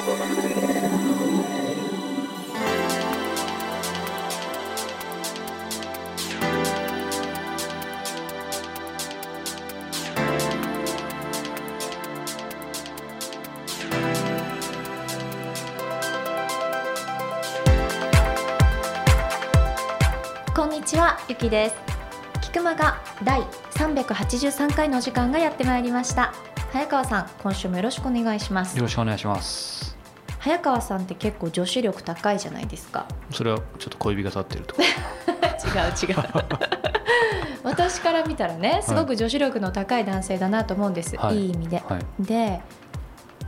こんにちはゆきです。菊間が第383回の時間がやってまいりました。早川さん今週もよろしくお願いします。よろしくお願いします。早川さんって結構女子力高いじゃないですか。それはちょっと小指が立ってると。か 違う違う。私から見たらねすごく女子力の高い男性だなと思うんです、はい。い、い意味で、はい。で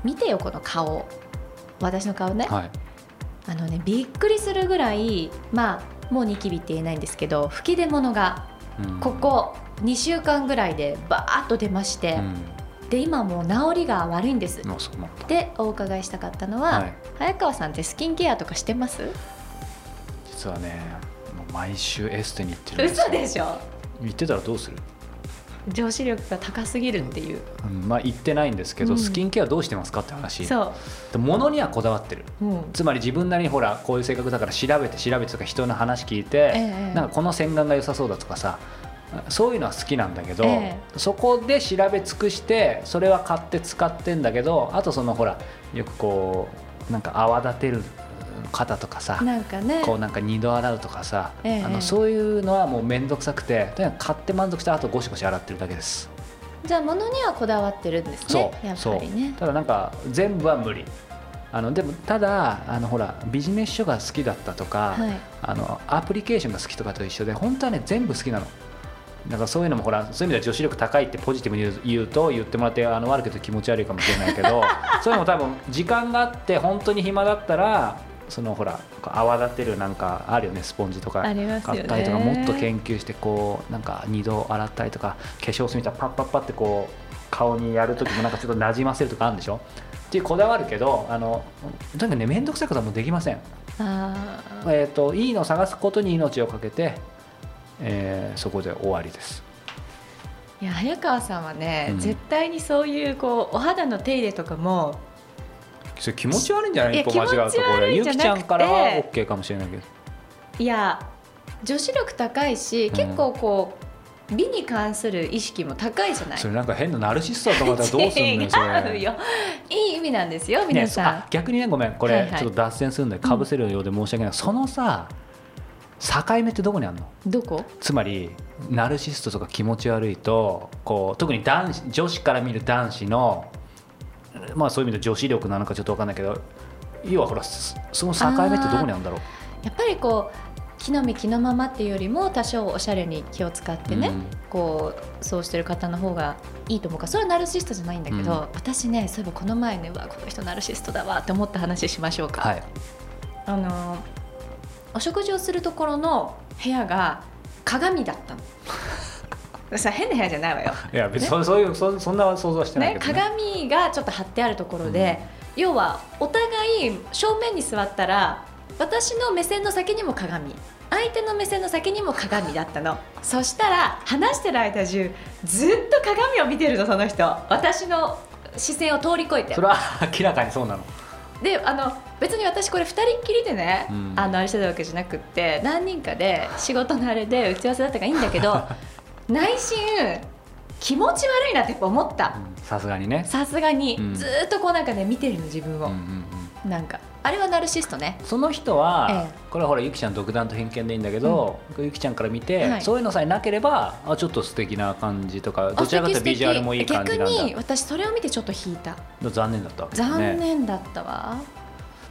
見てよこの顔。私の顔ね、はい。あのねびっくりするぐらいまあもうニキビって言えないんですけど吹き出物がうん。ここ2週間ぐらいでバーッと出まして、で今もう治りが悪いんです。でお伺いしたかったのは、はい。早川さんってスキンケアとかしてます？実はねもう毎週エステに行ってるんですよ。嘘でしょ？行ってたらどうする、女子力が高すぎるっていう、うん、まあ行ってないんですけど、うん。スキンケアどうしてますかって話。そで物にはこだわってる。う、うん、つまり自分なりにほらこういう性格だから調べて調べてとか人の話聞いて、ええ。なんかこの洗顔が良さそうだとかさそういうのは好きなんだけど、えそこで調べ尽くしてそれは買って使ってんだけどあとそのほらよくこうなんか泡立てる肩とかさなんかね。こうなんか二度洗うとかさ、ええ。あのそういうのはもう面倒くさくてとにかく買って満足した後ゴシゴシ洗ってるだけです。じゃあ物にはこだわってるんですそねやっぱりね。ただなんか全部は無理。あのでもただあのほらビジネス書が好きだったとか、はい。あのアプリケーションが好きとかと一緒で本当はね全部好きなのだからそういうのもほらそういう意味では女子力高いってポジティブに言うと言ってもらってあの悪くて気持ち悪いかもしれないけど そういうのも多分時間があって本当に暇だったらそのほら泡立てるなんかあるよねスポンジとか買ったりとかもっと研究してこうなんか二度洗ったりとか化粧水みたいなパッパッパってこう顔にやる時もなんかちょっとなじませるとかあるんでしょ？っていうこだわるけどあのとにかくね面倒くさいことはもうできません。あー。えー、といいのを探すことに命をかけて、えーそこで終わりです。いや早川さんはね、うん。絶対にそういうこうお肌の手入れとかもそれ気持ち悪いんじゃない？一歩間違うとこ気持ち悪れゆきちゃんからは OK かもしれないけど。いや女子力高いし、ん。結構こう美に関する意識も高いじゃない？それなんか変なナルシストだと思ったらどうすんのよそれ。違うよ。いい意味なんですよ皆ね、さん、あ逆にねごめん。これちょっと脱線するんでかぶせるようで申し訳ない、そのさ境目ってどこにあるの？どこ？つまりナルシストとか気持ち悪いとこう特に男子女子から見る男子のまあそういう意味で女子力なのかちょっと分かんないけど要はほらそその境目ってどこにあるんだろう？やっぱりこう木の実木のままっていうよりも多少おしゃれに気を使ってね、うん。こうそうしてる方の方がいいと思うか。らそれはナルシストじゃないんだけど、うん。私ねそういえばこの前ねうわこの人ナルシストだわって思った話しましょうか、はい。あのーお食事をするところの部屋が鏡だったの。さ変な部屋じゃないわよ、いや別にそ,、そういうそそんな想像はしてないね、けど、ね。鏡がちょっと貼ってあるところで、要はお互い正面に座ったら私の目線の先にも鏡。相手の目線の先にも鏡だったの。そしたら話してる間中ずっと鏡を見てるのその人。私の視線を通り越えて。それは明らかにそうなのであの別に私これ2人っきりでね、うん。あのあれしてたわけじゃなくって何人かで仕事のあれで打ち合わせだったからいいんだけど 内心気持ち悪いなってやっぱ思った。うん。さすがにね、さすがに、うん。ずーっとこうなんかね見てるの自分を、うんうんうん。なんかあれはナルシストね。その人は、えこれはほらゆきちゃん独断と偏見でいいんだけど、ゆきちゃんから見て、はい。そういうのさえなければあちょっと素敵な感じとかどちらかというとビジュアルもいい感じなん逆にだ私それを見てちょっと引いた。残念だった。わけだね残念だったわ、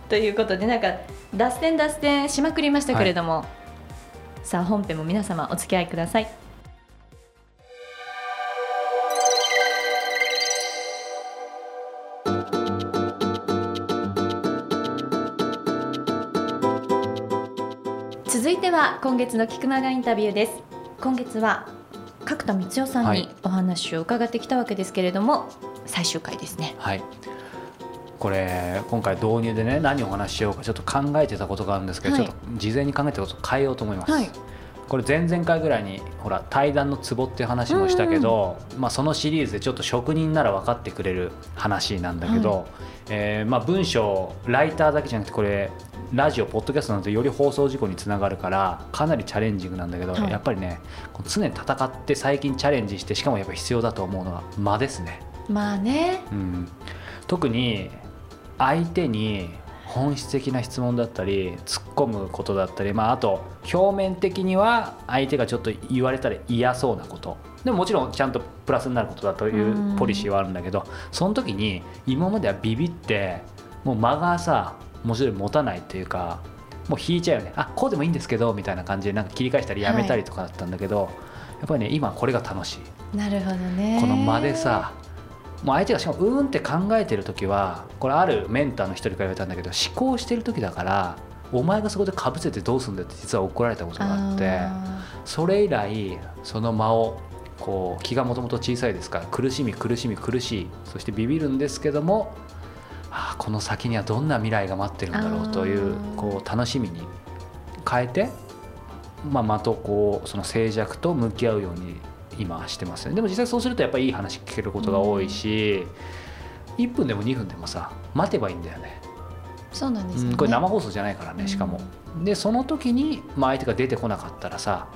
ということでなんか脱線脱線しまくりましたけれども、さあ本編も皆様お付き合いください続いては今月の菊間がインタビューです。今月は角田光代さんにはい。お話を伺ってきたわけですけれども、最終回ですね。はい。これ今回導入でね何をお話ししようかちょっと考えてたことがあるんですけど、はい。ちょっと事前に考えてたことを変えようと思います、はいこれ前々回ぐらいにほら対談のツボっていう話もしたけど、まあ、そのシリーズでちょっと職人なら分かってくれる話なんだけど、はえーまあ、文章ライターだけじゃなくてこれラジオポッドキャストなんてより放送事故につながるからかなりチャレンジングなんだけど、はい。やっぱりね常に戦って最近チャレンジしてしかもやっぱ必要だと思うのは間ですね。まあね。うん、特に相手に本質的な質問だったり突っ込むことだったり、まあ、あと表面的には相手がちょっと言われたら嫌そうなこと。でももちろんちゃんとプラスになることだというポリシーはあるんだけどその時に今まではビビってもう間がさもちろん持たないというかもう引いちゃうよね。あこうでもいいんですけどみたいな感じでなんか切り返したりやめたりとかだったんだけど、やっぱりね今これが楽しい。なるほどね。この間でさもう相手がしかもうーんって考えてる時はこれあるメンターの一人から言われたんだけど思考してる時だからお前がそこでかぶせてどうすんだよって実は怒られたことがあってあそれ以来その間をこう気がもともと小さいですから苦しみ苦しみ苦しいそしてビビるんですけどもああこの先にはどんな未来が待ってるんだろうというこう楽しみに変えて、まあ、間とこうその静寂と向き合うように今はしてますね。でも実際そうするとやっぱりいい話聞けることが多いし、1分でも2分でもさ待てばいいんだよね。ーそうなんですよね。うんこれ生放送じゃないからねしかも、うでその時に、まあ、相手が出てこなかったらさ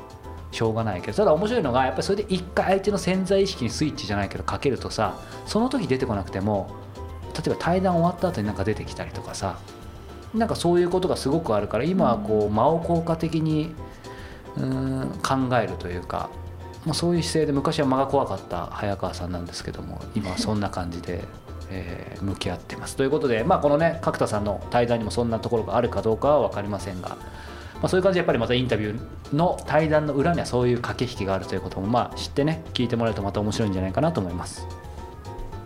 しょうがないけどただ面白いのがやっぱりそれで一回相手の潜在意識にスイッチじゃないけどかけるとさその時出てこなくても例えば対談終わった後になんか出てきたりとかさなんかそういうことがすごくあるから今はこう間を効果的にうーん考えるというか、まあ、そういう姿勢で昔は間が怖かった早川さんなんですけども今はそんな感じで。えー向き合ってますということで、まあ、このね角田さんの対談にもそんなところがあるかどうかは分かりませんが、まあ、そういう感じでやっぱりまたインタビューの対談の裏にはそういう駆け引きがあるということもまあ知ってね聞いてもらえるとまた面白いんじゃないかなと思います。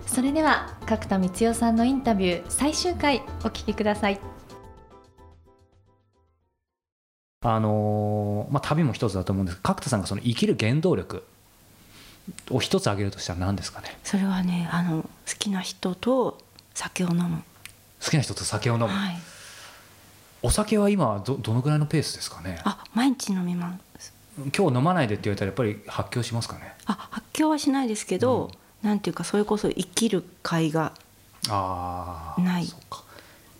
それでは角田光代さんのインタビュー最終回お聞きくださいあのーまあ、旅も一つだと思うんです。角田さんがその生きる原動力を一つ挙げるとしたら何ですかね？それはねあの好きな人と酒を飲む、好きな人と酒を飲む、はい、お酒は今はどどのぐらいのペースですかね？あ毎日飲みます。今日飲まないでって言われたらやっぱり発狂しますかね？あ発狂はしないですけど、なんていうかそれこそ生きる会がああない。そうか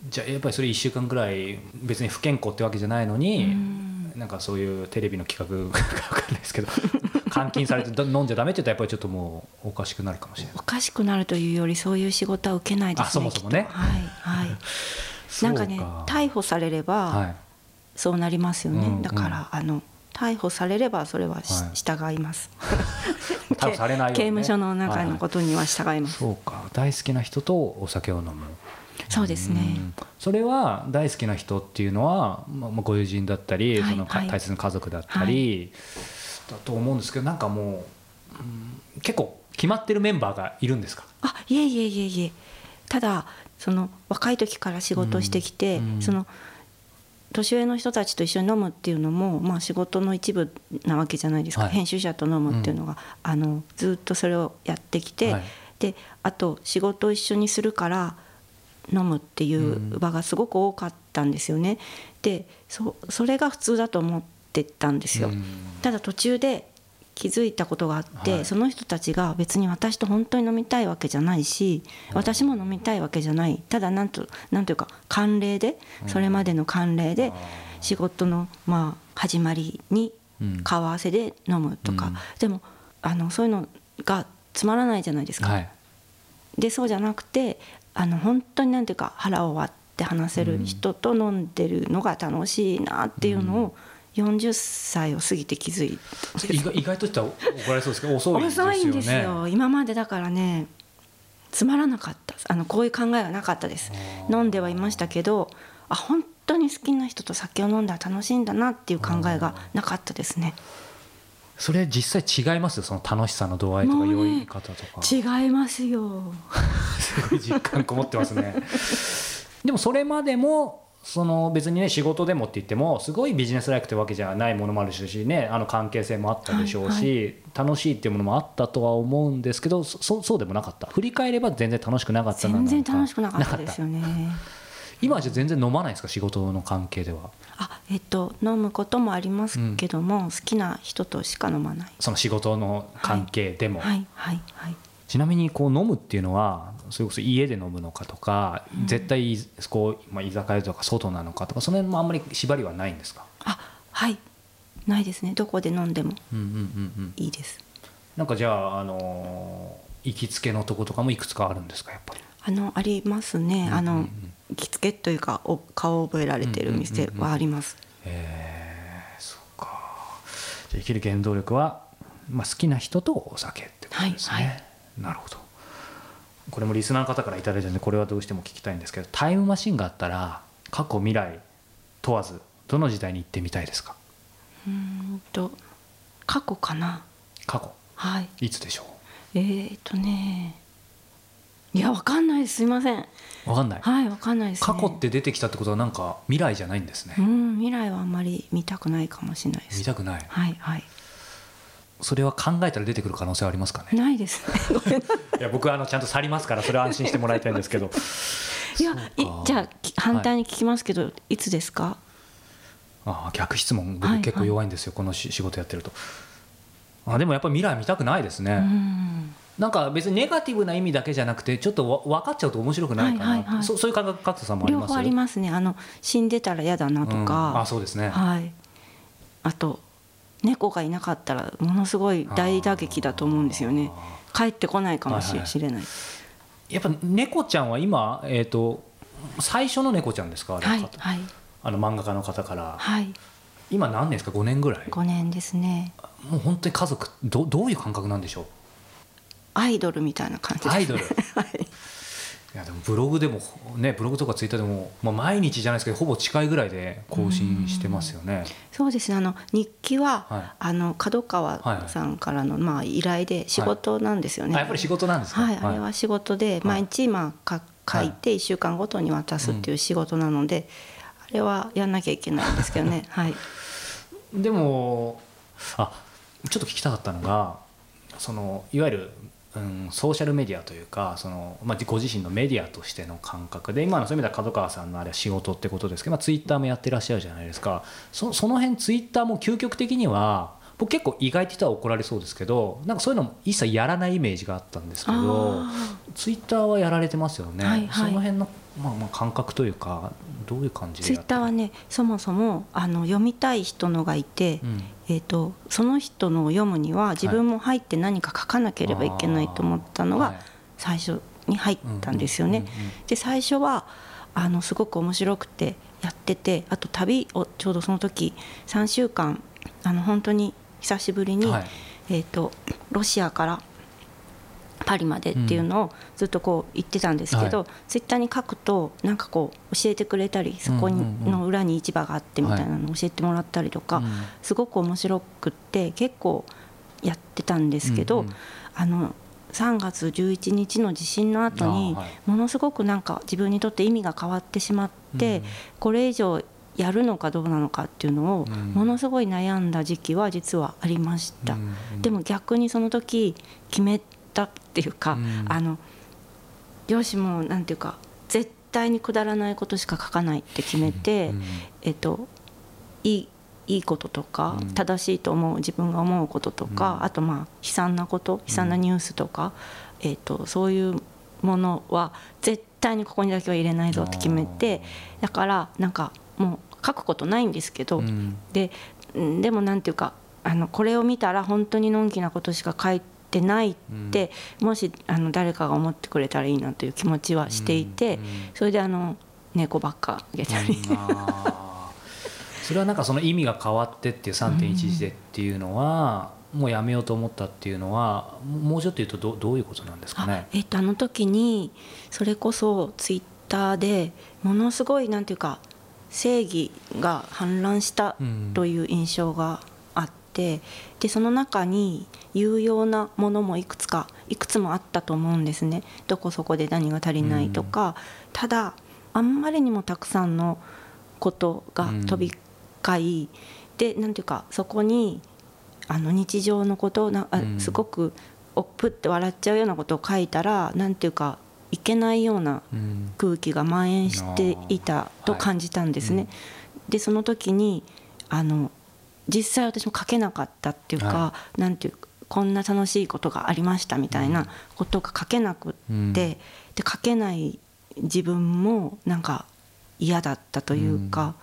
じゃあやっぱりそれ1週間ぐらい別に不健康ってわけじゃないのに、うん。なんかそういうテレビの企画が分かんないですけど 監禁されてど飲んじゃダメって言ったらやっぱりちょっともうおかしくなるかもしれない。おかしくなるというよりそういう仕事は受けないですねあそもそもね。はいはい。なんかね逮捕されれば、はい。そうなりますよね、うんだから、あの逮捕されればそれはし、はい。従います。逮捕されないね。刑務所の中のはい。ことには従います、そうか。大好きな人とお酒を飲むそうですね、うん。それは大好きな人っていうのは、まあ、まあご友人だったり、はいそのかはい。大切な家族だったり、だと思うんですけどなんかもう、うん結構決まってるメンバーがいるんですか？あいえいえいえいえ。ただその若い時から仕事をしてきて、うんうん。その年上の人たちと一緒に飲むっていうのも、まあ、仕事の一部なわけじゃないですか、はい。編集者と飲むっていうのが、あのずっとそれをやってきて、はい。であと仕事を一緒にするから飲むっていう場がすごく多かったんですよね。でそそれが普通だと思ってたんですよ。うん。ただ途中で気づいたことがあって、はい。その人たちが別に私と本当に飲みたいわけじゃないし私も飲みたいわけじゃない。ただなんとなんというか慣例でそれまでの慣例で仕事のまあ始まりにうん。顔合わせで飲むとか、うん。でもあのそういうのがつまらないじゃないですか。はい。でそうじゃなくてあの本当になんていうか腹を割って話せる人と飲んでるのが楽しいなっていうのを40歳を過ぎて気づいた意外としたら怒られそうですけど遅いですよね。遅いんですよ。今までだからねつまらなかった。あのこういう考えがなかったです。飲んではいましたけどあ本当に好きな人と酒を飲んだら楽しいんだなっていう考えがなかったですねそれ実際違いますよ？その楽しさの度合いとかもうね酔い方とか。す違いますよ。ごい実感こもってますね。でもそれまでもその別にね仕事でもって言ってもすごいビジネスライクってわけじゃないものもあるしねあの関係性もあったでしょうし、楽しいっていうものもあったとは思うんですけどそそうでもなかった。振り返れば全然楽しくなかったな全然楽しくなかったですよね。今はじゃあ全然飲まないんですか？仕事の関係ではあえっと飲むこともありますけども、好きな人としか飲まない。その仕事の関係でも、はいはいはい。ちなみにこう飲むっていうのはそれこそ家で飲むのかとか、絶対こう、まあ、居酒屋とか外なのかとかその辺もあんまり縛りはないんですか？あはい。ないですね。どこで飲んでもうんうんうんうん。いいです。なんかじゃあ、あのー行きつけのとことかもいくつかあるんですかやっぱり？あのありますね、あのうんうん。うん着付けというかお顔を覚えられてる店はあります、えー、そうか。じゃあ生きる原動力は、まあ、好きな人とお酒ってことですね、はいはい。なるほど。これもリスナーの方から頂いたのでこれはどうしても聞きたいんですけどタイムマシンがあったら過去未来問わずどの時代に行ってみたいですか？うーんと過去かな。過去。はい。いつでしょえーとねいやわかんないです。すいません。うわかんない？はいわかんないです、ね、過去って出てきたってことはなんか未来じゃないんですね、うん未来はあんまり見たくないかもしれないです。見たくない。はいはい。それは考えたら出てくる可能性はありますかね？ないですね。い。や僕はあのちゃんと去りますからそれは安心してもらいたいんですけど。い いやじゃあき反対に聞きますけど、い、つですか？ああ逆質問はいはい僕結構弱いんですよ、このし仕事やってると。あでもやっぱり未来見たくないですね、うんなんか別にネガティブな意味だけじゃなくてちょっとわ分かっちゃうと面白くないかな、はいはいはい。そそういう感覚角田さんもあります？両方ありますね。あの死んでたら嫌だなとうん。か、あそうですね、はい。あと猫がいなかったらものすごい大打撃だと思うんですよね。帰ってこないかもしはい。はいしれない。やっぱ猫ちゃんは今、えー、と最初の猫ちゃんですか？あれ、は。いはい。あの漫画家の方から。はい。今何年ですか？5年ぐらい。5年ですね。もう本当に家族どどういう感覚なんでしょう？アイドルみたいな感じです、ね、アイドル。はい。いやでもブログでもねブログとかツイッターでも、まあ、毎日じゃないですけどほぼ近いぐらいで更新してますよね。そうですね。あの日記は、はい。あの角川さんからの、まあ、依頼で仕事なんですよね、あやっぱり仕事なんですか？はい、あれは仕事で毎日まあか書いて1週間ごとに渡すっていう仕事なので、あれはやんなきゃいけないんですけどね。はい。でもあちょっと聞きたかったのがそのいわゆる、うん、ソーシャルメディアというかその、まあ、ご自身のメディアとしての感覚で今のそういう意味では角川さんのあれは仕事ってことですけど、まあ、ツイッターもやってらっしゃるじゃないですか。そその辺ツイッターも究極的には僕結構意外って言ったら怒られそうですけどなんかそういうのも一切やらないイメージがあったんですけどあツイッターはやられてますよね、はいはい。その辺の、まあ、まあ感覚というかどういう感じでツイッターはねそもそもあの読みたい人のがいて、うんえー、とその人のを読むには自分も入って何か書かなければいけないと思ったのはい。が最初に入ったんですよね。で最初はあのすごく面白くてやっててあと旅をちょうどその時3週間あの本当に久しぶりに、はい。えー、とロシアからパリまでっていうのをずっとこう言ってたんですけど、はツイッターに書くとなんかこう教えてくれたりそこの裏に市場があってみたいなのを教えてもらったりとか、うんすごく面白くって結構やってたんですけど、うんうん。あの3月11日の地震の後にものすごくなんか自分にとって意味が変わってしまって、うん。これ以上やるのかどうなのかっていうのをうん。ものすごい悩んだ時期は実はありました。うんうん。でも逆にその時決めたっていうか、うん。あのよしもうなんていうか絶対にくだらないことしか書かないって決めて、うん。えっといいいいこととか、うん。正しいと思う自分が思うこととか、うん。あとまあ悲惨なこと悲惨なニュースとか、えっとそういうものは絶対にここにだけは入れないぞって決めてだからなんかもう書くことないんですけど、うん。でうんでもなんていうかあのこれを見たら本当にのんきなことしか書いてないって、もしあの誰かが思ってくれたらいいなという気持ちはしていて、うんうんそれであの猫ばっかあげたり、それはなんかその意味が変わってっていう3.11でっていうのは、もうやめようと思ったっていうのはもうちょっと言うとどどういうことなんですかあね。えっとあの時にそれこそツイッターでものすごいなんていうか正義が氾濫したうん。という印象がてでその中に有用なものもいくつかいくつもあったと思うんですね。どこそこで何が足りないとか、ただあんまりにもたくさんのことが飛び交い、でなんていうかそこにあの日常のことをなあうん。すごくおっぷって笑っちゃうようなことを書いたらなんていうかいけないようなうん。空気が蔓延していたと感じたんですね。でその時にあの実際私も書けなかったっていうか、はなんていうかこんな楽しいことがありましたみたいなことが書けなくって、うん。で書けない自分もなんか嫌だったというか、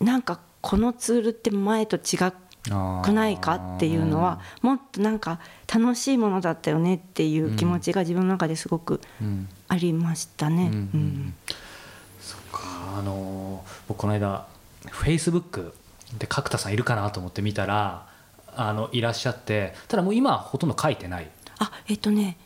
なんかこのツールって前と違くないかっていうのはもっとなんか楽しいものだったよねっていう気持ちが自分の中ですごくうん。ありましたね。うんうんそっかあの僕この間フェイスブックで角田さんいるかなと思って見たらあのいらっしゃってただもう今はほとんど書いてない。あえっとね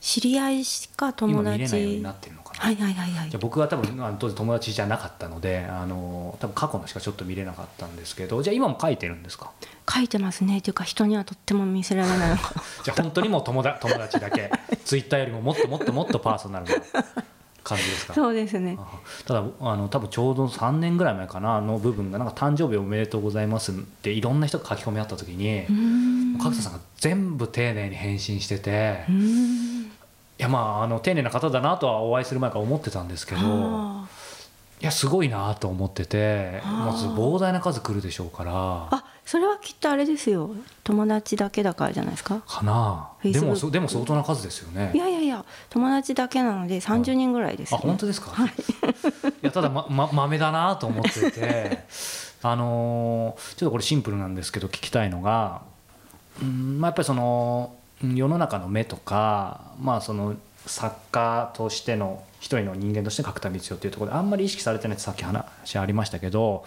知り合いしか友今見れないように達なってるのかな、はいはいはいはい。じゃあ僕は多分あの当時友達じゃなかったのであの多分過去のしかちょっと見れなかったんですけどじゃあ今も書いてるんですか？書いてますね。っていうか人にはとっても見せられないのか。じゃあ本当にもう友達友達だけ。ツイッターよりももっともっともっとパーソナルな感じですか？そうですね。あただあの多分ちょうど3年ぐらい前かなの部分がなんか誕生日おめでとうございますっていろんな人が書き込みあった時に角田さんが全部丁寧に返信してていん。やまああの丁寧な方だなとはお会いする前から思ってたんですけどあいやすごいなと思っててまず膨大な数来るでしょうから。あそれはきっとあれですよ。友達だけだからじゃないですか。かな。でもそでも相当な数ですよね。いやいやいや友達だけなので30人ぐらいですね。本当ですか、はい。いやただまま豆だなと思ってて あのーちょっとこれシンプルなんですけど聞きたいのが、うんまあ、やっぱりそのうん世の中の目とか、まあ、その作家としての一人の人間として角田光代っていうところであんまり意識されてないってさっき話ありましたけど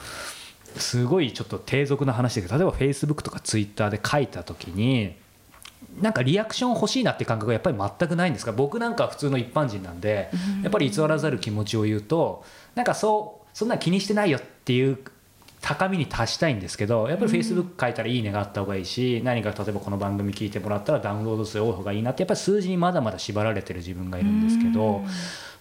すごいちょっと低俗な話で例えばフェイスブックとかツイッターで書いた時になんかリアクション欲しいなって感覚がやっぱり全くないんですか？僕なんか普通の一般人なんでやっぱり偽らざる気持ちを言うとなんかそうそんな気にしてないよっていう高みに達したいんですけどやっぱりフェイスブック書いたらいいねがあった方がいいし何か例えばこの番組聞いてもらったらダウンロード数多い方がいいなってやっぱり数字にまだまだ縛られてる自分がいるんですけど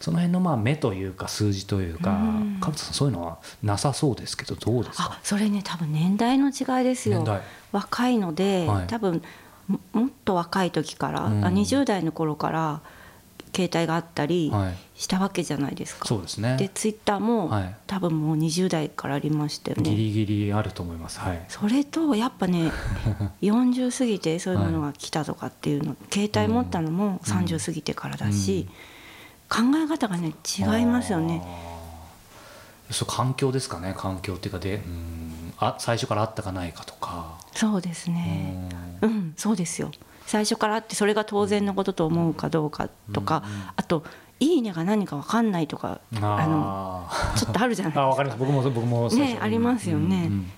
その辺のまあ目というか数字というかうん。角田さんそういうのはなさそうですけどどうですか？あそれね多分年代の違いですよ。年代。若いので、はい。多分ももっと若い時から、うん。あ20代の頃から携帯があったりはい。したわけじゃないですか、そうですね。でツイッターも、はい。多分もう20代からありましたよね。ギリギリあると思います。はい。それとやっぱね 40過ぎてそういうものが来たとかっていうの、携帯持ったのも30過ぎてからだし、考え方がね違いますよね。そう環境ですかね。環境っていうかでうん。あ最初からあったかないかとか。そうですね。うん。うん、そうですよ最初からあってそれが当然のことと思うかどうかとか、うんうんあと「いいね」が何か分かんないとかあのあちょっとあるじゃないですか。わかります。僕も僕もねありますよね。うんうん。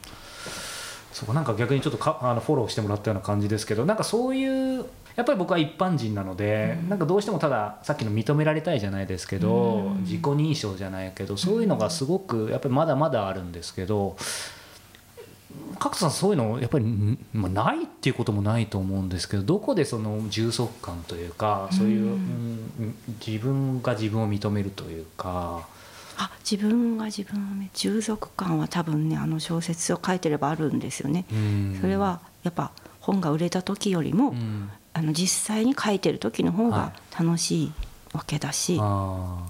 そうなんか逆にちょっとかあのフォローしてもらったような感じですけどなんかそういうやっぱり僕は一般人なので、なんかどうしてもたださっきの認められたいじゃないですけど、うん。自己認証じゃないけどそういうのがすごくやっぱりまだまだあるんですけど角田さんそういうのやっぱり、んまあ、ないっていうこともないと思うんですけどどこでその充足感というかそういう、うんうん自分が自分を認めるというか。あ自分が自分をね従属感は多分ねあの小説を書いてればあるんですよね。うん。それはやっぱ本が売れた時よりも、うん。あの実際に書いてる時の方がは楽しいわけだし、あ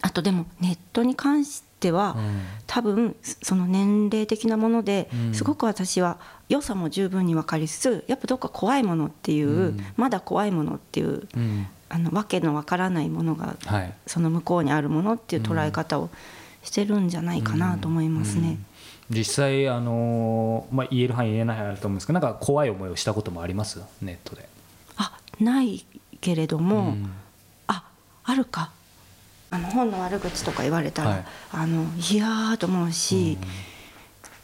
あとでもネットに関しては、ーうん。多分その年齢的なものでうん。すごく私は良さも十分に分かりつつやっぱどっか怖いものっていう、うん。まだ怖いものっていううん。あのわけのわからないものがはい。その向こうにあるものっていう捉え方をしてるんじゃないかなと思いますね。うん。実際あのーまあ、言える範囲言えない範囲あると思うんですけどなんか怖い思いをしたこともあります？ネットで。あないけれども、うん。ああるかあの本の悪口とか言われたら、はい。あのいやーと思うし、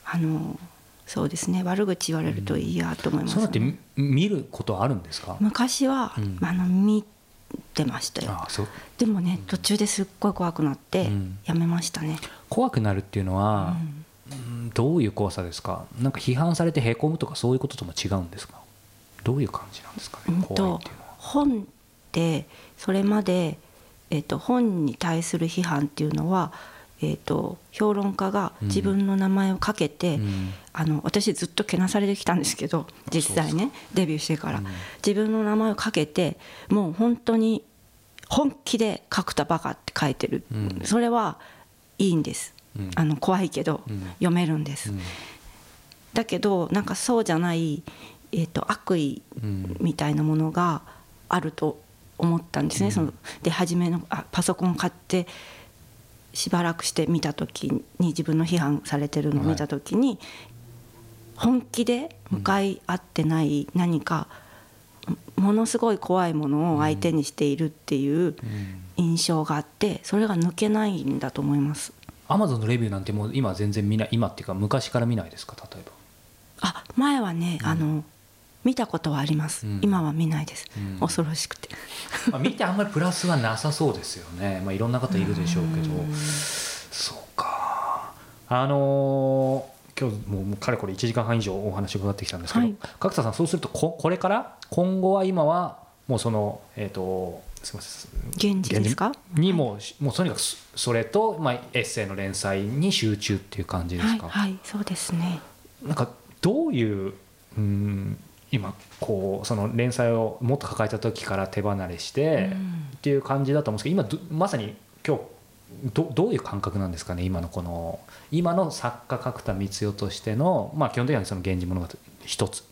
あのそうですね悪口言われるといいやと思います、そうやってみ見ることあるんですか？昔は、うん。あの見てましたよ。でもね途中ですっごい怖くなってうん。やめましたね、怖くなるっていうのは、うん。うんどういう怖さですか？なんか批判されてへこむとかそういうこととも違うんですか？どういう感じなんですかね、うん怖いっとていうのは。本ってそれまで、えっと本に対する批判っていうのは、えっと評論家が自分の名前をかけて、うん。あの私ずっとけなされてきたんですけど実際ねデビューしてから、うん。自分の名前をかけてもう本当に本気で「角田バカ」って書いてる、うん。それはいいんです、うん。あの怖いけど、うん。読めるんです、うん。だけどなんかそうじゃない、えー、と悪意うん。みたいなものがあると思ったんですね、うん。そので初めのあパソコン買ってしばらくして見た時に自分の批判されてるのを見た時に、本気で向かい合ってない何か、ものすごい怖いものを相手にしているっていううん。印象があってそれが抜けないんだと思います。アマゾンのレビューなんてもう今全然見ない今っていうか昔から見ないですか？例えば。あ前はね、あの見たことはあります、うん。今は見ないです、うん。恐ろしくて。まあ見てあんまりプラスはなさそうですよね。まあいろんな方いるでしょうけど。うん。そうか。あのー今日もうかれこれ1時間半以上お話伺ってきたんですけど、はい。角田さんそうするとここれから今後は今はもうそのえっ、とすみません。現実ですか？にもう,、もうとにかくそそれと、まあ、エッセイの連載に集中っていう感じですか、はいはいそうですね。なんかどういううん今こうその連載をもっと抱えた時から手離れしてうん。っていう感じだと思うんですけど今どまさに今日どどういう感覚なんですかね今のこの今の作家角田光代としての、まあ、基本的にはその「源氏物語」一つ。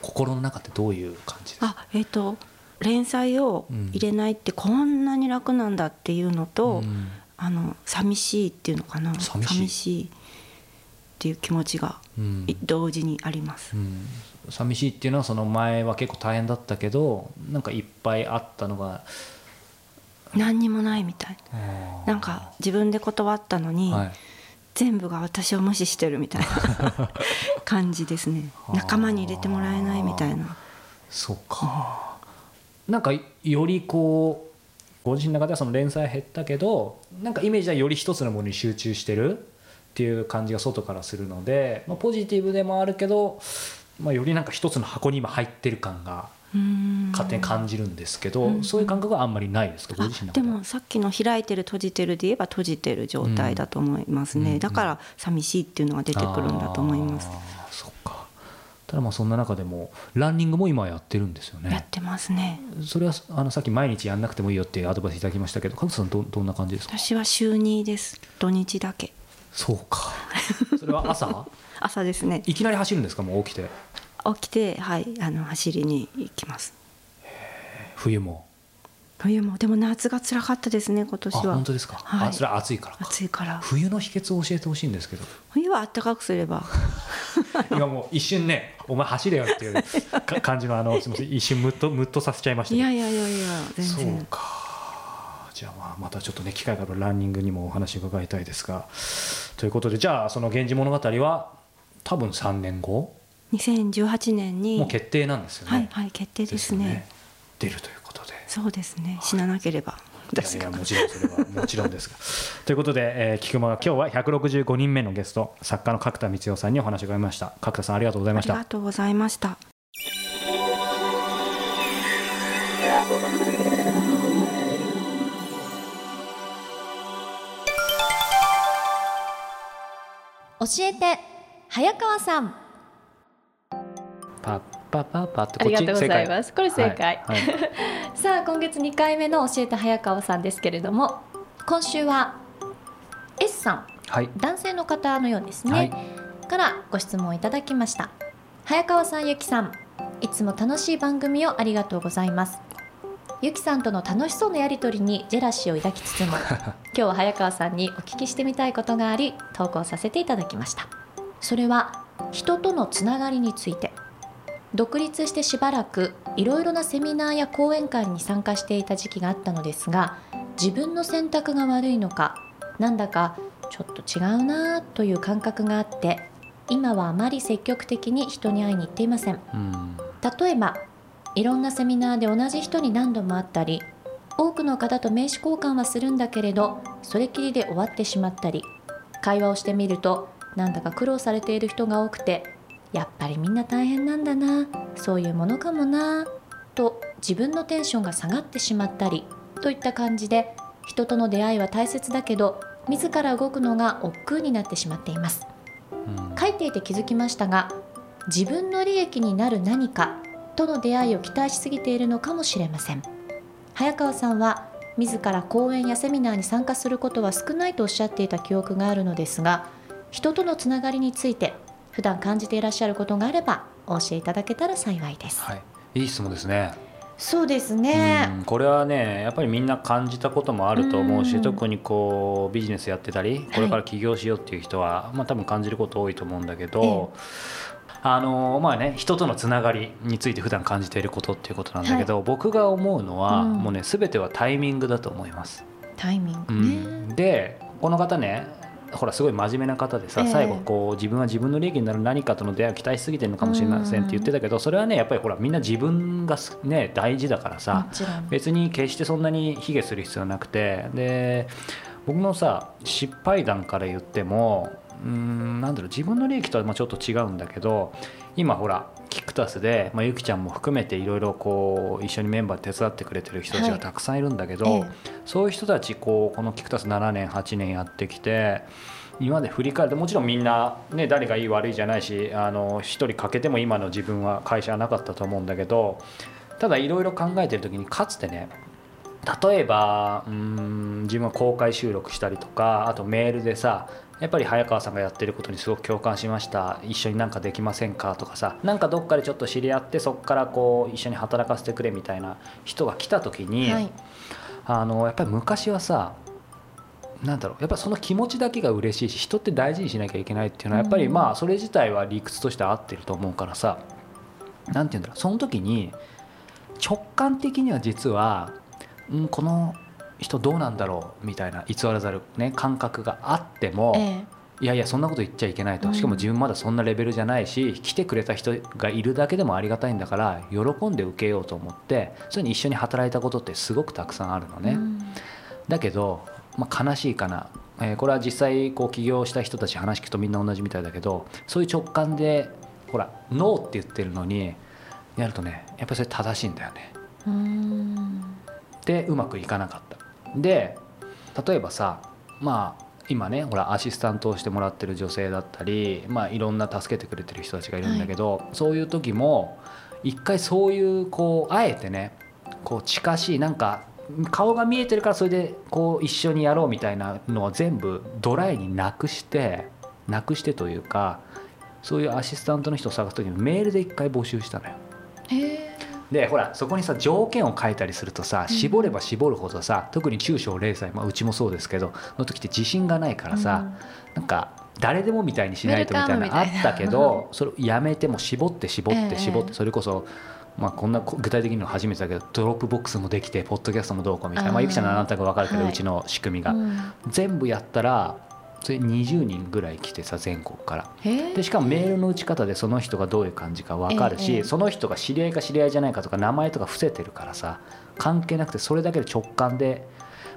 心の中ってどういう感じですか？あえっ、と連載を入れないってこんなに楽なんだっていうのと、うん。あの寂しいっていうのかな。寂しい。いっていう気持ちがうん。い同時にあります、うん寂しいっていうのはその前は結構大変だったけどなんかいっぱいあったのが何にもないみたい。なんか自分で断ったのに、はい。全部が私を無視してるみたいな 感じですね。仲間に入れてもらえないみたいな。そうか、なんかよりこうご自身の中ではその連載減ったけどなんかイメージはより一つのものに集中してるっていう感じが外からするので、まあ、ポジティブでもあるけど、まあ、よりなんか一つの箱に今入ってる感が勝手に感じるんですけど、うん。そういう感覚はあんまりないですか？ごあ自身で。もさっきの開いてる閉じてるで言えば閉じてる状態だと思いますね、うんだから寂しいっていうのが出てくるんだと思います、そっか。ただまあそんな中でもランニングも今やってるんですよね。やってますね。それはあのさっき毎日やんなくてもいいよっていうアドバイスいただきましたけど角田さんどどんな感じですか？私は週2です。土日だけ。そうか。それは朝？朝ですね。いきなり走るんですか？もう起きて。起きてはいあの走りに行きます。冬も。冬も。でも夏が辛かったですね今あ年は。本当ですか、はい。あそれは暑いからか。暑いから。冬の秘訣を教えてほしいんですけど。冬は暖かくすれば。今もう一瞬ねお前走れよっていう か感じのあのすみません一瞬ムッとムッとさせちゃいましたけど。いやいやいやいや全そう然か。じゃあまあまたちょっとね機会があるランニングにもお話伺いたいですが。ということでじゃあその「源氏物語」は多分3年後？2018年に。もう決定なんですよね。はいはい決定ですね。よ出るということで。そうですね。死ななければ。いやもちろんそれはもちろんですが。ということで、えー、菊間が今日は165人目のゲスト作家の角田光代さんにお話を伺いました。角田さんありがとうございありました。がとうございました。教えて早川さん。パッパッパッパってありがとうございます。これ正解。はい。はい。さあ今月2回目の教えて早川さんですけれども今週は S さん。はい。男性の方のようですね、はい。からご質問をいただきました。早川さんゆきさん。いつも楽しい番組をありがとうございます。ゆきさんとの楽しそうなやりとりにジェラシーを抱きつつも 今日は早川さんにお聞きしてみたいことがあり投稿させていただきましたそれは人とのつながりについて。独立してしばらくいろいろなセミナーや講演会に参加していた時期があったのですが自分の選択が悪いのかなんだかちょっと違うなぁという感覚があって今はあまり積極的に人に会いに行っていません。うん。例えばいろんなセミナーで同じ人に何度も会ったり多くの方と名刺交換はするんだけれどそれきりで終わってしまったり会話をしてみるとなんだか苦労されている人が多くてやっぱりみんな大変なんだなそういうものかもなと自分のテンションが下がってしまったりといった感じで人との出会いは大切だけど自ら動くのが億劫になってしまっています。うん。書いていて気づきましたが自分の利益になる何かとの出会いを期待しすぎているのかもしれません。早川さんは自ら講演やセミナーに参加することは少ないとおっしゃっていた記憶があるのですが人とのつながりについて普段感じていらっしゃることがあればお教えいただけたら幸いです、はい、いい質問ですね。そうですね。うん。これはねやっぱりみんな感じたこともあると思うし、うん。特にこうビジネスやってたりこれから起業しようっていう人は、まあ、多分感じること多いと思うんだけど、あのまあね人とのつながりについて普段感じていることっていうことなんだけど、僕が思うのは、うん。もうね全てはタイミングだと思います。タイミングうね、ん、でこの方ねほらすごい真面目な方でさ、ええ。最後こう自分は自分の利益になる何かとの出会いを期待しすぎてるのかもしれませんって言ってたけどそれはねやっぱりほらみんな自分がすね大事だからもさ別に決してそんなに卑下する必要はなくて。で僕のさ失敗談から言ってもうーんなんだろう自分の利益とはまあちょっと違うんだけど今ほらキクタスで、まあ、ゆきちゃんも含めていろいろこう一緒にメンバーで手伝ってくれてる人たちがたくさんいるんだけど、ええ。そういう人たちこうこのキクタス7年8年やってきて今まで振り返るともちろんみんな、ね、誰がいい悪いじゃないしあの一人欠けても今の自分は会社はなかったと思うんだけどただいろいろ考えてる時にかつてね例えばうーん自分は公開収録したりとかあとメールでさやっぱり早川さんがやってることにすごく共感しました。一緒になんかできませんかとかさ。なんかどっかでちょっと知り合ってそこからこう一緒に働かせてくれみたいな人が来た時に、はい。あのやっぱり昔はさなんだろうやっぱその気持ちだけが嬉しいし人って大事にしなきゃいけないっていうのはやっぱりうんまあそれ自体は理屈として合ってると思うからさ。なんて言うんだろうその時に直感的には実は、うん、この人どうなんだろうみたいな偽らざる、ね、感覚があっても、えいやいやそんなこと言っちゃいけないとうんしかも自分まだそんなレベルじゃないし来てくれた人がいるだけでもありがたいんだから喜んで受けようと思ってそれに一緒に働いたことってすごくたくさんあるのね。えうんだけど、まあ、悲しいかな、えーこれは実際こう起業した人たち話聞くとみんな同じみたいだけどそういう直感でほらノーって言ってるのにやるとねやっぱりそれ正しいんだよね。うーんでうまくいかなかった。で例えばさまあ今ねほらアシスタントをしてもらってる女性だったり、まあ、いろんな助けてくれてる人たちがいるんだけど、そういう時も一回そういうこうあえてねこう近しいなんか顔が見えてるからそれでこう一緒にやろうみたいなのを全部ドライになくしてなくしてというかそういうアシスタントの人を探す時にメールで一回募集したのよ。へえでほらそこにさ条件を書いたりするとさうん。絞れば絞るほどさ、特に中小零細、まあ、うちもそうですけどの時って自信がないからさ、なんか誰でもみたいにしないとみたいなあったけど それをやめても絞って絞っええて絞ってそれこそ、まあ、こんなこ具体的なの初めてだけど Dropbox もできてポッドキャストもどうこうみたいなあーまあ、ゆきちゃんなら何となく分かるけど、はい。うちの仕組みが、うん。全部やったらそれ20人ぐらい来てさ全国から。でしかもメールの打ち方でその人がどういう感じか分かるし、ええ。その人が知り合いか知り合いじゃないかとか名前とか伏せてるからさ関係なくてそれだけで直感で、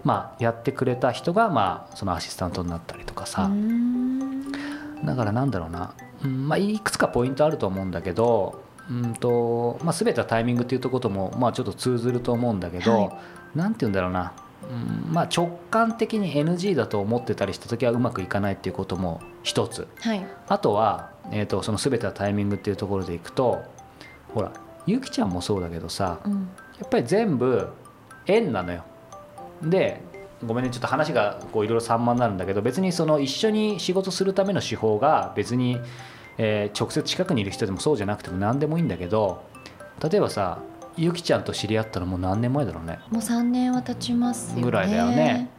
まあ、やってくれた人が、まあ、そのアシスタントになったりとかさ、だからなんだろうな、うんまあ、いくつかポイントあると思うんだけど、うんとまあ、全てはタイミングっていうところとも、まあ、ちょっと通ずると思うんだけど、はい。なんて言うんだろうな、うんまあ、直感的に NG だと思ってたりした時はうまくいかないっていうことも一つ。はいあとは、えー、とその全てはタイミングっていうところでいくとほらゆきちゃんもそうだけどさうんやっぱり全部縁なのよ。でごめんねちょっと話がこういろいろ散漫になるんだけど別にその一緒に仕事するための手法が別に、えー直接近くにいる人でもそうじゃなくても何でもいいんだけど例えばさゆきちゃんと知り合ったのもう何年前だろうね。もう三年は経ちますよね。ぐらいだよね。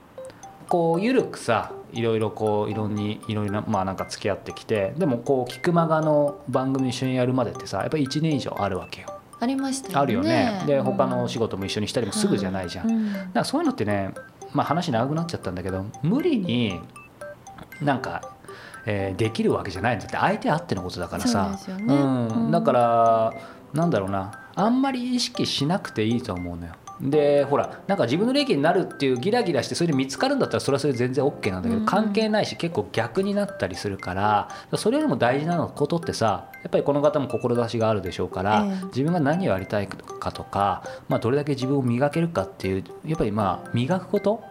こうゆるくさいろいろこういろんにいろいろなまあなんか付き合ってきてでもこう菊間がの番組一緒にやるまでってさやっぱり1年以上あるわけよ。ありましたよね。あるよね。でうん他のお仕事も一緒にしたりもすぐじゃないじゃん。うん。だからそういうのってね、まあ、話長くなっちゃったんだけど無理になんか、えーできるわけじゃないんだって。相手あってのことだからさ。うん。だからなんだろうなあんまり意識しなくていいと思うのよ。でほらなんか自分の利益になるっていうギラギラしてそれで見つかるんだったらそれはそれで全然 OK なんだけど、うん関係ないし結構逆になったりするからそれよりも大事なことってさやっぱりこの方も志があるでしょうから、ええ自分が何をやりたいかとか、まあ、どれだけ自分を磨けるかっていうやっぱりまあ磨くこと、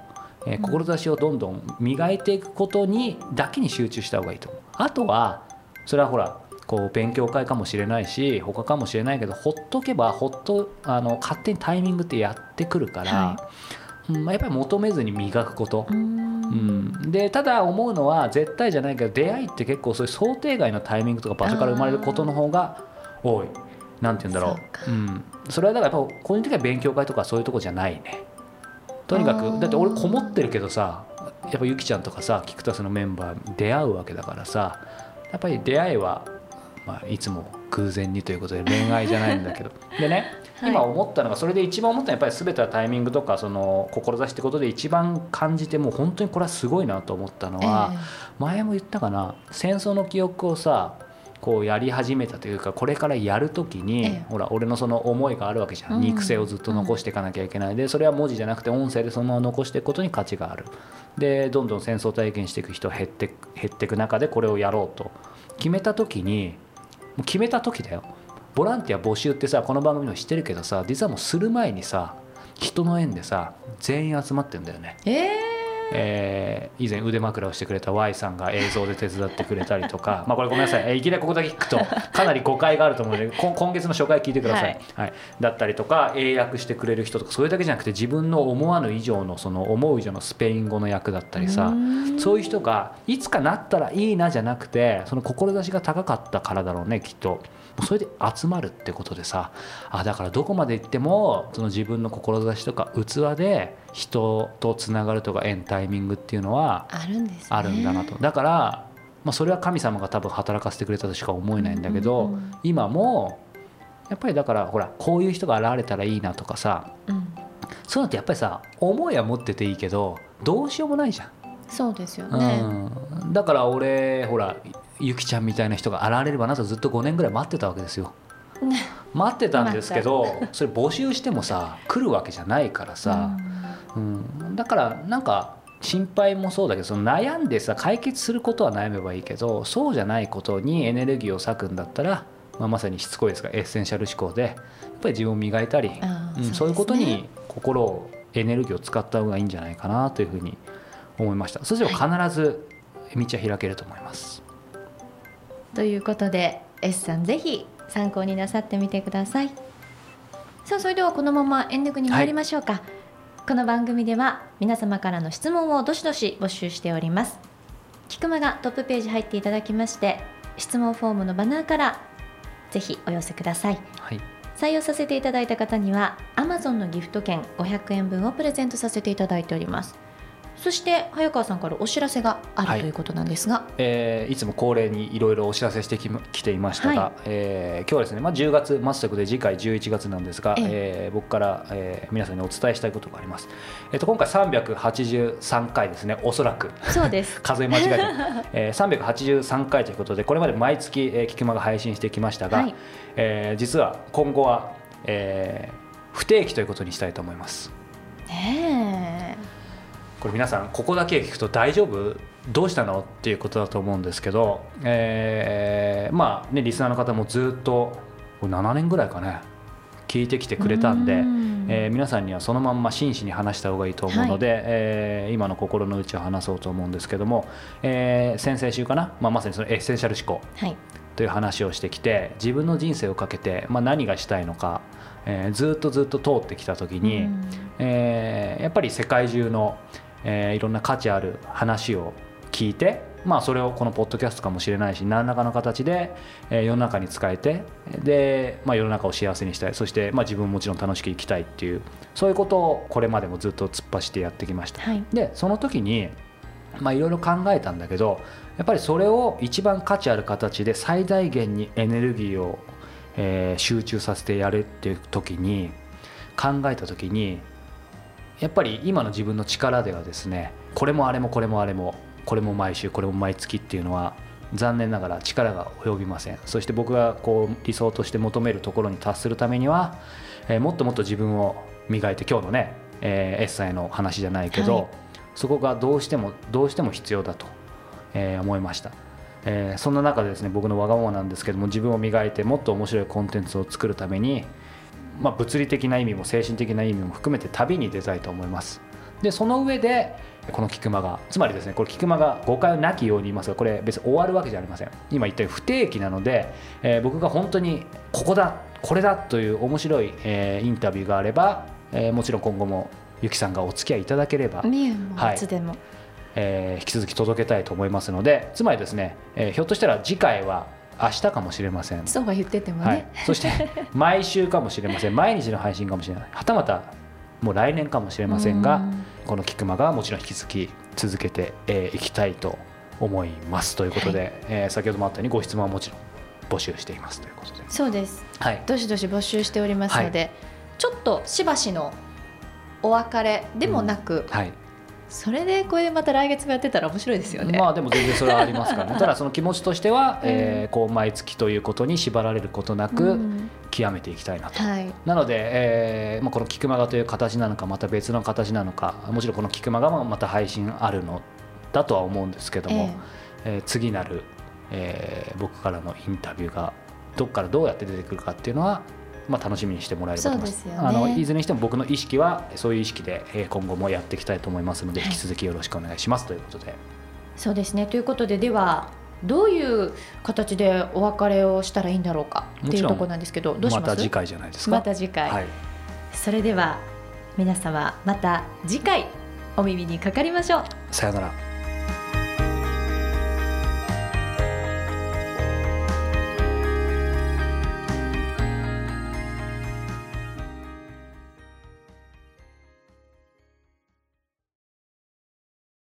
えー志をどんどん磨いていくことにだけに集中した方がいいと思う。あとはそれはほらこう勉強会かもしれないし他かもしれないけどほっとけばほっとあの勝手にタイミングってやってくるから、はうんまあ、やっぱり求めずに磨くこと。う、ん。うん、でただ思うのは絶対じゃないけど出会いって結構そういう想定外のタイミングとか場所から生まれることの方が多い。なんて言うんだろう。そううん、それはだからやっぱ個人的には勉強会とかそういうとこじゃないね。とにかくだって俺こもってるけどさやっぱゆきちゃんとかさキクタスのメンバー出会うわけだからさやっぱり出会いは、まあ、いつも偶然にということで恋愛じゃないんだけど。でねはい。今思ったのがそれで一番思ったのはやっぱり全てはタイミングとかその志ってことで一番感じてもう本当にこれはすごいなと思ったのは、前も言ったかな戦争の記憶をさこうやり始めたというかこれからやるときに、ええ。ほら俺のその思いがあるわけじゃん、うん。肉声をずっと残していかなきゃいけない。でそれは文字じゃなくて音声でそのまま残していくことに価値がある。でどんどん戦争体験していく人減って減っていく中でこれをやろうと決めた時にもう決めた時だよ。ボランティア募集ってさこの番組でも知ってるけどさ実はもうする前にさ人の縁でさ全員集まってるんだよね。えええー以前腕枕をしてくれた Y さんが映像で手伝ってくれたりとか。まあこれごめんなさい、えーいきなりここだけ聞くとかなり誤解があると思うので こ今月の初回聞いてください、はい。だったりとか英訳してくれる人とかそれだけじゃなくて自分の思わぬ以上のその思う以上のスペイン語の役だったりさうん。そういう人がいつかなったらいいなじゃなくてその志が高かったからだろうねきっと。それで集まるってことでさあだからどこまで行ってもその自分の志とか器で人とつながるとか縁タイミングっていうのはあるんですね。あるんだなと。だから、まあ、それは神様が多分働かせてくれたとしか思えないんだけど、うんうんうん。今もやっぱりだからほらこういう人が現れたらいいなとかさうん。そういうのってやっぱりさ思いは持ってていいけどどうしようもないじゃん。そうですよね、うん、だから俺ほらゆきちゃんみたいな人が現れればなとずっと5年ぐらい待ってたわけですよ。ね待ってたんですけどそれ募集してもさ来るわけじゃないからさ、うん、だからなんか心配もそうだけどその悩んでさ解決することは悩めばいいけどそうじゃないことにエネルギーを割くんだったら、まあ、まさにしつこいですがエッセンシャル思考で。やっぱり自分を磨いたり、うんね。そういうことに心をエネルギーを使った方がいいんじゃないかなというふうに思いました。そうすれば必ず道は開けると思います。ということで S さんぜひ参考になさってみてください。さあそれではこのままエンディングに参りましょうか、この番組では皆様からの質問をどしどし募集しております。キクマがトップページ入っていただきまして質問フォームのバナーからぜひお寄せください。はい。採用させていただいた方には Amazon のギフト券500円分をプレゼントさせていただいておりますそして早川さんからお知らせがある、はい。ということなんですが。えーいつも恒例にいろいろお知らせしてきまきていましたが、はい。えー今日はですね、まあ、10月末足で次回11月なんですが、ええ。えー僕から、えー皆さんにお伝えしたいことがあります、えー、と今回383回ですねおそらく。そうです。数え間違えてる、えー、383回ということでこれまで毎月、えー、キクマが配信してきましたが、はい。えー実は今後は、えー不定期ということにしたいと思います。ねこれ皆さんここだけ聞くと大丈夫？どうしたの？っていうことだと思うんですけど、えーまあねリスナーの方もずっとこれ7年ぐらいかね聞いてきてえくれたんで、うん。えー皆さんにはそのまんま真摯に話した方がいいと思うので、えー今の心の内を話そうと思うんですけども、えー先々週かな、まあ、まさにそのエッセンシャル思考はい。という話をしてきて自分の人生をかけて、まあ、何がしたいのか、えーずっとずっと通ってきた時に、うん。えーやっぱり世界中の、えーいろんな価値ある話を聞いて、まあ、それをこのポッドキャストかもしれないし何らかの形で、えー世の中に使えてで、まあ、世の中を幸せにしたいそして、まあ、自分ももちろん楽しく生きたいっていうそういうことをこれまでもずっと突っ走ってやってきました。はいでその時にまあいろいろ考えたんだけどやっぱりそれを一番価値ある形で最大限にエネルギーを、えー集中させてやるっていう時に考えた時にやっぱり今の自分の力ではですねこれもあれもこれもあれもこれも毎週これも毎月っていうのは残念ながら力が及びません。そして僕がこう理想として求めるところに達するためには、えーもっともっと自分を磨いて今日のね、えー、エッサイの話じゃないけど、はい。そこがどうしてもどうしても必要だと、えー思いました、えーそんな中でですね僕のわがままなんですけども自分を磨いてもっと面白いコンテンツを作るために、まあ、物理的な意味も精神的な意味も含めて旅に出たいと思います。でその上でこの菊間がつまりですねこれ菊間が誤解をなきように言いますがこれ別に終わるわけじゃありません。今言ったように不定期なので、えー僕が本当にここだこれだという面白い、えーインタビューがあれば、えーもちろん今後もゆきさんがお付き合いいただければ、みえもはい。いつでも、えー引き続き届けたいと思いますのでつまりですね、えーひょっとしたら次回は明日かもしれません。そうは言っててもね、はい、そして毎週かもしれません。毎日の配信かもしれない。はたまたもう来年かもしれませんがうん。この「キクマ」がもちろん引き続き続けてい、えーいきたいと思います。ということで、えー先ほどもあったようにご質問はもちろん募集していますということで、そうです。はい、どしどし募集しておりますので、ちょっとしばしのお別れでもなく、はいそれでこれまた来月もやってたら面白いですよね。まあでも全然それはありますからね。ただその気持ちとしては、えーこう毎月ということに縛られることなうくん。極めていきたいなと。はい、なので、えーまあ、この「キクマガ」という形なのかまた別の形なのかもちろんこの「キクマガ」もまた配信あるのだとは思うんですけども、えー次なる、えー僕からのインタビューがどこからどうやって出てくるかっていうのは、まあ、楽しみにしてもらえればと思います。ね。あのいずれにしても僕の意識はそういう意識でえー今後もやっていきたいと思いますのではい。引き続きよろしくお願いしますということで、そうですね。ということでではどういう形でお別れをしたらいいんだろうかっていうところなんですけどどうします？また次回じゃないですか。また次回、はい、それでは皆様また次回お耳にかかりましょう。さよなら